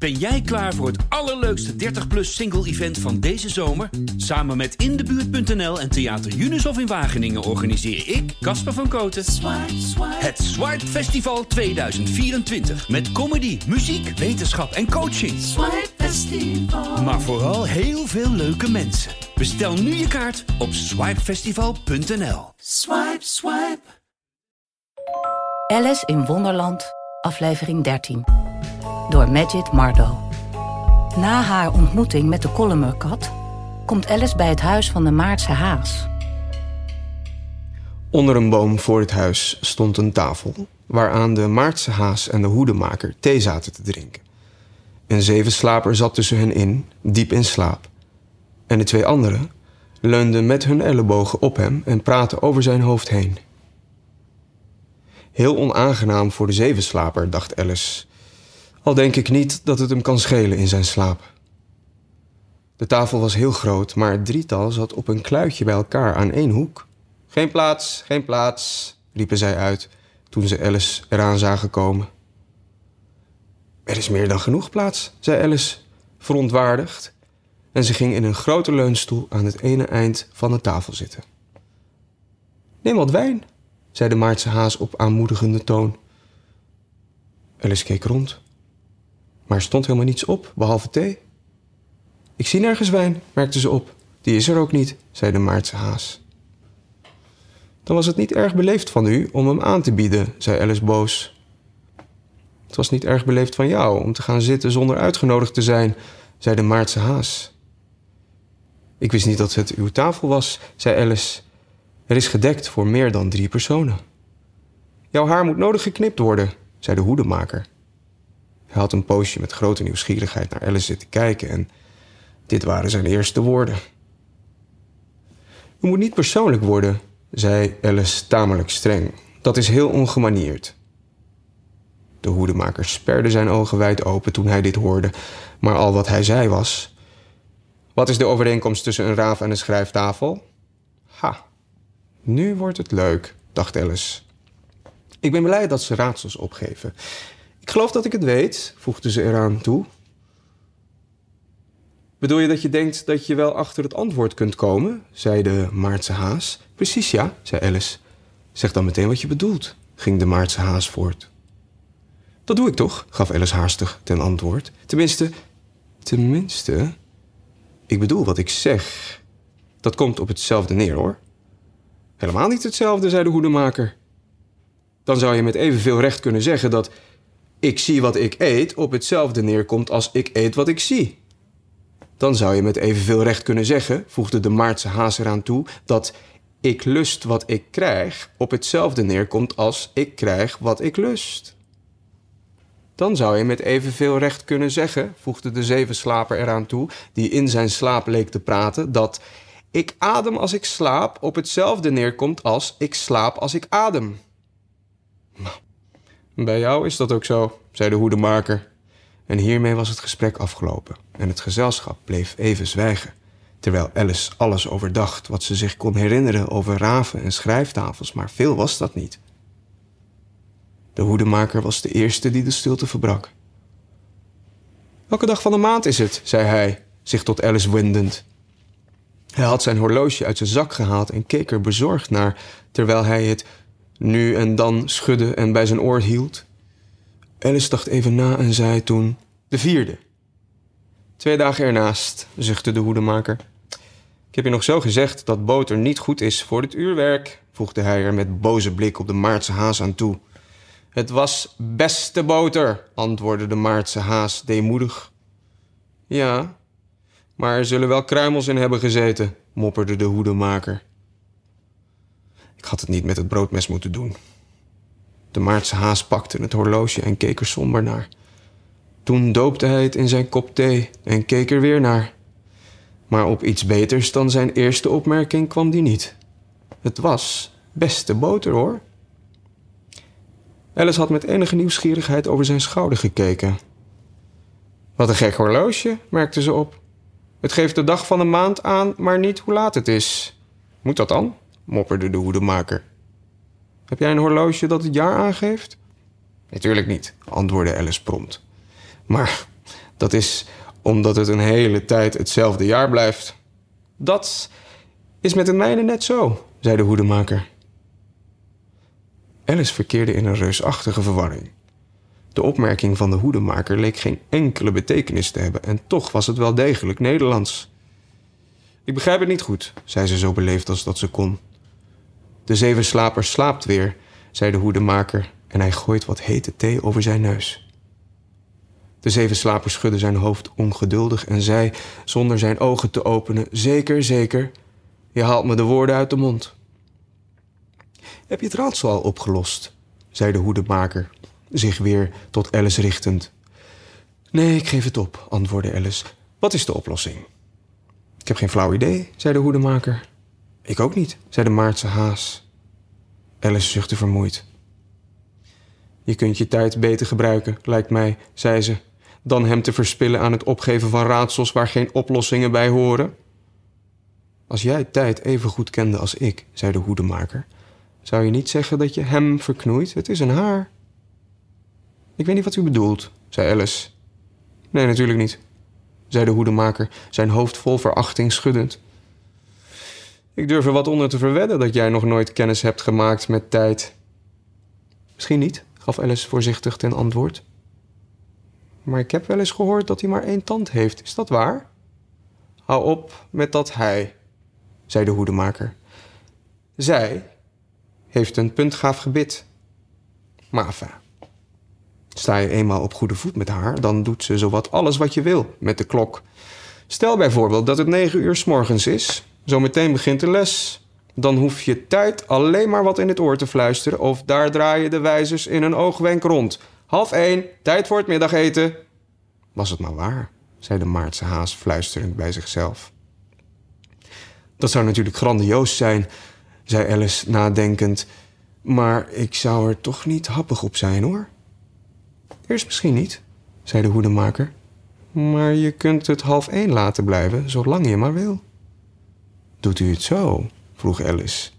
Ben jij klaar voor het allerleukste 30-plus single-event van deze zomer? Samen met Indebuurt.nl en Theater Unisof in Wageningen organiseer ik, Casper van Koten, het Swipe Festival 2024. Met comedy, muziek, wetenschap en coaching. Maar vooral heel veel leuke mensen. Bestel nu je kaart op swipefestival.nl. Swipe, swipe. Alice in Wonderland, aflevering 13. Door Majid Mardo. Na haar ontmoeting met de Kollemerkat komt Alice bij het huis van de Maartse haas. Onder een boom voor het huis stond een tafel waaraan de Maartse haas en de hoedemaker thee zaten te drinken. Een zevenslaper zat tussen hen in, diep in slaap. En de twee anderen leunden met hun ellebogen op hem en praten over zijn hoofd heen. Heel onaangenaam voor de zevenslaper, dacht Alice. Al denk ik niet dat het hem kan schelen in zijn slaap. De tafel was heel groot, maar het drietal zat op een kluitje bij elkaar aan één hoek. Geen plaats, geen plaats, riepen zij uit toen ze Alice eraan zagen komen. Er is meer dan genoeg plaats, zei Alice, verontwaardigd. En ze ging in een grote leunstoel aan het ene eind van de tafel zitten. Neem wat wijn, zei de Maartse haas op aanmoedigende toon. Alice keek rond. Maar er stond helemaal niets op, behalve thee. Ik zie nergens wijn, merkte ze op. Die is er ook niet, zei de Maartse haas. Dan was het niet erg beleefd van u om hem aan te bieden, zei Alice boos. Het was niet erg beleefd van jou om te gaan zitten zonder uitgenodigd te zijn, zei de Maartse haas. Ik wist niet dat het uw tafel was, zei Alice. Er is gedekt voor meer dan drie personen. Jouw haar moet nodig geknipt worden, zei de hoedemaker. Hij had een poosje met grote nieuwsgierigheid naar Alice zitten kijken en dit waren zijn eerste woorden. U moet niet persoonlijk worden, zei Alice tamelijk streng. Dat is heel ongemanierd. De hoedemaker sperde zijn ogen wijd open toen hij dit hoorde, maar al wat hij zei was: Wat is de overeenkomst tussen een raaf en een schrijftafel? Ha, nu wordt het leuk, dacht Alice. Ik ben blij dat ze raadsels opgeven. Ik geloof dat ik het weet, voegde ze eraan toe. Bedoel je dat je denkt dat je wel achter het antwoord kunt komen? zei de Maartse haas. Precies ja, zei Alice. Zeg dan meteen wat je bedoelt, ging de Maartse haas voort. Dat doe ik toch, gaf Alice haastig ten antwoord. Tenminste, tenminste. Ik bedoel wat ik zeg. Dat komt op hetzelfde neer hoor. Helemaal niet hetzelfde, zei de hoedemaker. Dan zou je met evenveel recht kunnen zeggen dat ik zie wat ik eet op hetzelfde neerkomt als ik eet wat ik zie. Dan zou je met evenveel recht kunnen zeggen, voegde de Maartse haas eraan toe, dat ik lust wat ik krijg op hetzelfde neerkomt als ik krijg wat ik lust. Dan zou je met evenveel recht kunnen zeggen, voegde de zevenslaper eraan toe, die in zijn slaap leek te praten, dat ik adem als ik slaap op hetzelfde neerkomt als ik slaap als ik adem. Bij jou is dat ook zo, zei de hoedemaker. En hiermee was het gesprek afgelopen en het gezelschap bleef even zwijgen, terwijl Alice alles overdacht wat ze zich kon herinneren over raven en schrijftafels, maar veel was dat niet. De hoedemaker was de eerste die de stilte verbrak. Welke dag van de maand is het? zei hij, zich tot Alice wendend. Hij had zijn horloge uit zijn zak gehaald en keek er bezorgd naar, terwijl hij het nu en dan schudde en bij zijn oor hield. Alice dacht even na en zei toen: De vierde. Twee dagen ernaast, zuchtte de hoedemaker. Ik heb je nog zo gezegd dat boter niet goed is voor het uurwerk, voegde hij er met boze blik op de Maartse haas aan toe. Het was beste boter, antwoordde de Maartse haas deemoedig. Ja, maar er zullen wel kruimels in hebben gezeten, mopperde de hoedemaker. Ik had het niet met het broodmes moeten doen. De Maartse haas pakte het horloge en keek er somber naar. Toen doopte hij het in zijn kop thee en keek er weer naar. Maar op iets beters dan zijn eerste opmerking kwam die niet. Het was beste boter, hoor. Alice had met enige nieuwsgierigheid over zijn schouder gekeken. Wat een gek horloge, merkte ze op. Het geeft de dag van de maand aan, maar niet hoe laat het is. Moet dat dan? Mopperde de hoedemaker. Heb jij een horloge dat het jaar aangeeft? Natuurlijk niet, antwoordde Alice prompt. Maar Dat is omdat het een hele tijd hetzelfde jaar blijft. Dat is met de mijne net zo, zei de hoedemaker. Alice verkeerde in een reusachtige verwarring. De opmerking van de hoedemaker leek geen enkele betekenis te hebben en toch was het wel degelijk Nederlands. Ik begrijp het niet goed, zei ze zo beleefd als dat ze kon. De zevenslaper slaapt weer, zei de hoedemaker en hij gooit wat hete thee over zijn neus. De zevenslaper schudde zijn hoofd ongeduldig en zei, zonder zijn ogen te openen: Zeker, zeker, je haalt me de woorden uit de mond. Heb je het raadsel al opgelost? zei de hoedemaker, zich weer tot Alice richtend. Nee, ik geef het op, antwoordde Alice. Wat is de oplossing? Ik heb geen flauw idee, zei de hoedemaker. Ik ook niet, zei de Maartse haas. Alice zuchtte vermoeid. Je kunt je tijd beter gebruiken, lijkt mij, zei ze, dan hem te verspillen aan het opgeven van raadsels waar geen oplossingen bij horen. Als jij tijd even goed kende als ik, zei de hoedemaker, zou je niet zeggen dat je hem verknoeit? Het is een haar. Ik weet niet wat u bedoelt, zei Alice. Nee, natuurlijk niet, zei de hoedemaker, zijn hoofd vol verachting schuddend. Ik durf er wat onder te verwedden dat jij nog nooit kennis hebt gemaakt met tijd. Misschien niet, gaf Alice voorzichtig ten antwoord. Maar ik heb wel eens gehoord dat hij maar één tand heeft. Is dat waar? Hou op met dat hij, zei de hoedemaker. Zij heeft een puntgaaf gebit. Enfin, sta je eenmaal op goede voet met haar, dan doet ze zowat alles wat je wil met de klok. Stel bijvoorbeeld dat het negen uur s morgens is. Zometeen begint de les. Dan hoef je tijd alleen maar wat in het oor te fluisteren... of daar draaien de wijzers in een oogwenk rond. Half één, tijd voor het middageten. Was het maar waar, zei de Maartse haas fluisterend bij zichzelf. Dat zou natuurlijk grandioos zijn, zei Alice nadenkend. Maar ik zou er toch niet happig op zijn, hoor. Eerst misschien niet, zei de hoedemaker. Maar je kunt het half één laten blijven, zolang je maar wil. Doet u het zo? vroeg Alice.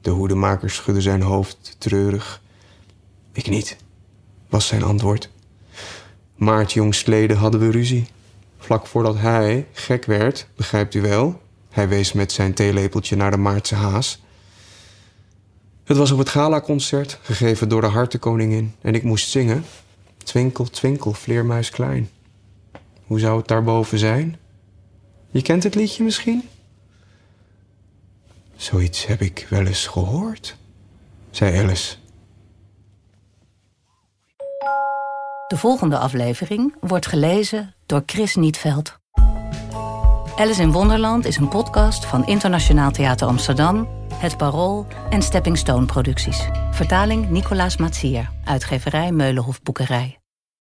De hoedemaker schudde zijn hoofd treurig. Ik niet, was zijn antwoord. Maart jongstleden hadden we ruzie. Vlak voordat hij gek werd, begrijpt u wel. Hij wees met zijn theelepeltje naar de Maartse haas. Het was op het galaconcert, gegeven door de hartenkoningin. En ik moest zingen. Twinkel, twinkel, vleermuis klein. Hoe zou het daarboven zijn? Je kent het liedje misschien? Zoiets heb ik wel eens gehoord, zei Alice. De volgende aflevering wordt gelezen door Chris Nietveld. Alice in Wonderland is een podcast van Internationaal Theater Amsterdam, Het Parool en Stepping Stone Producties. Vertaling Nicolaas Matsier, uitgeverij Meulenhof Boekerij.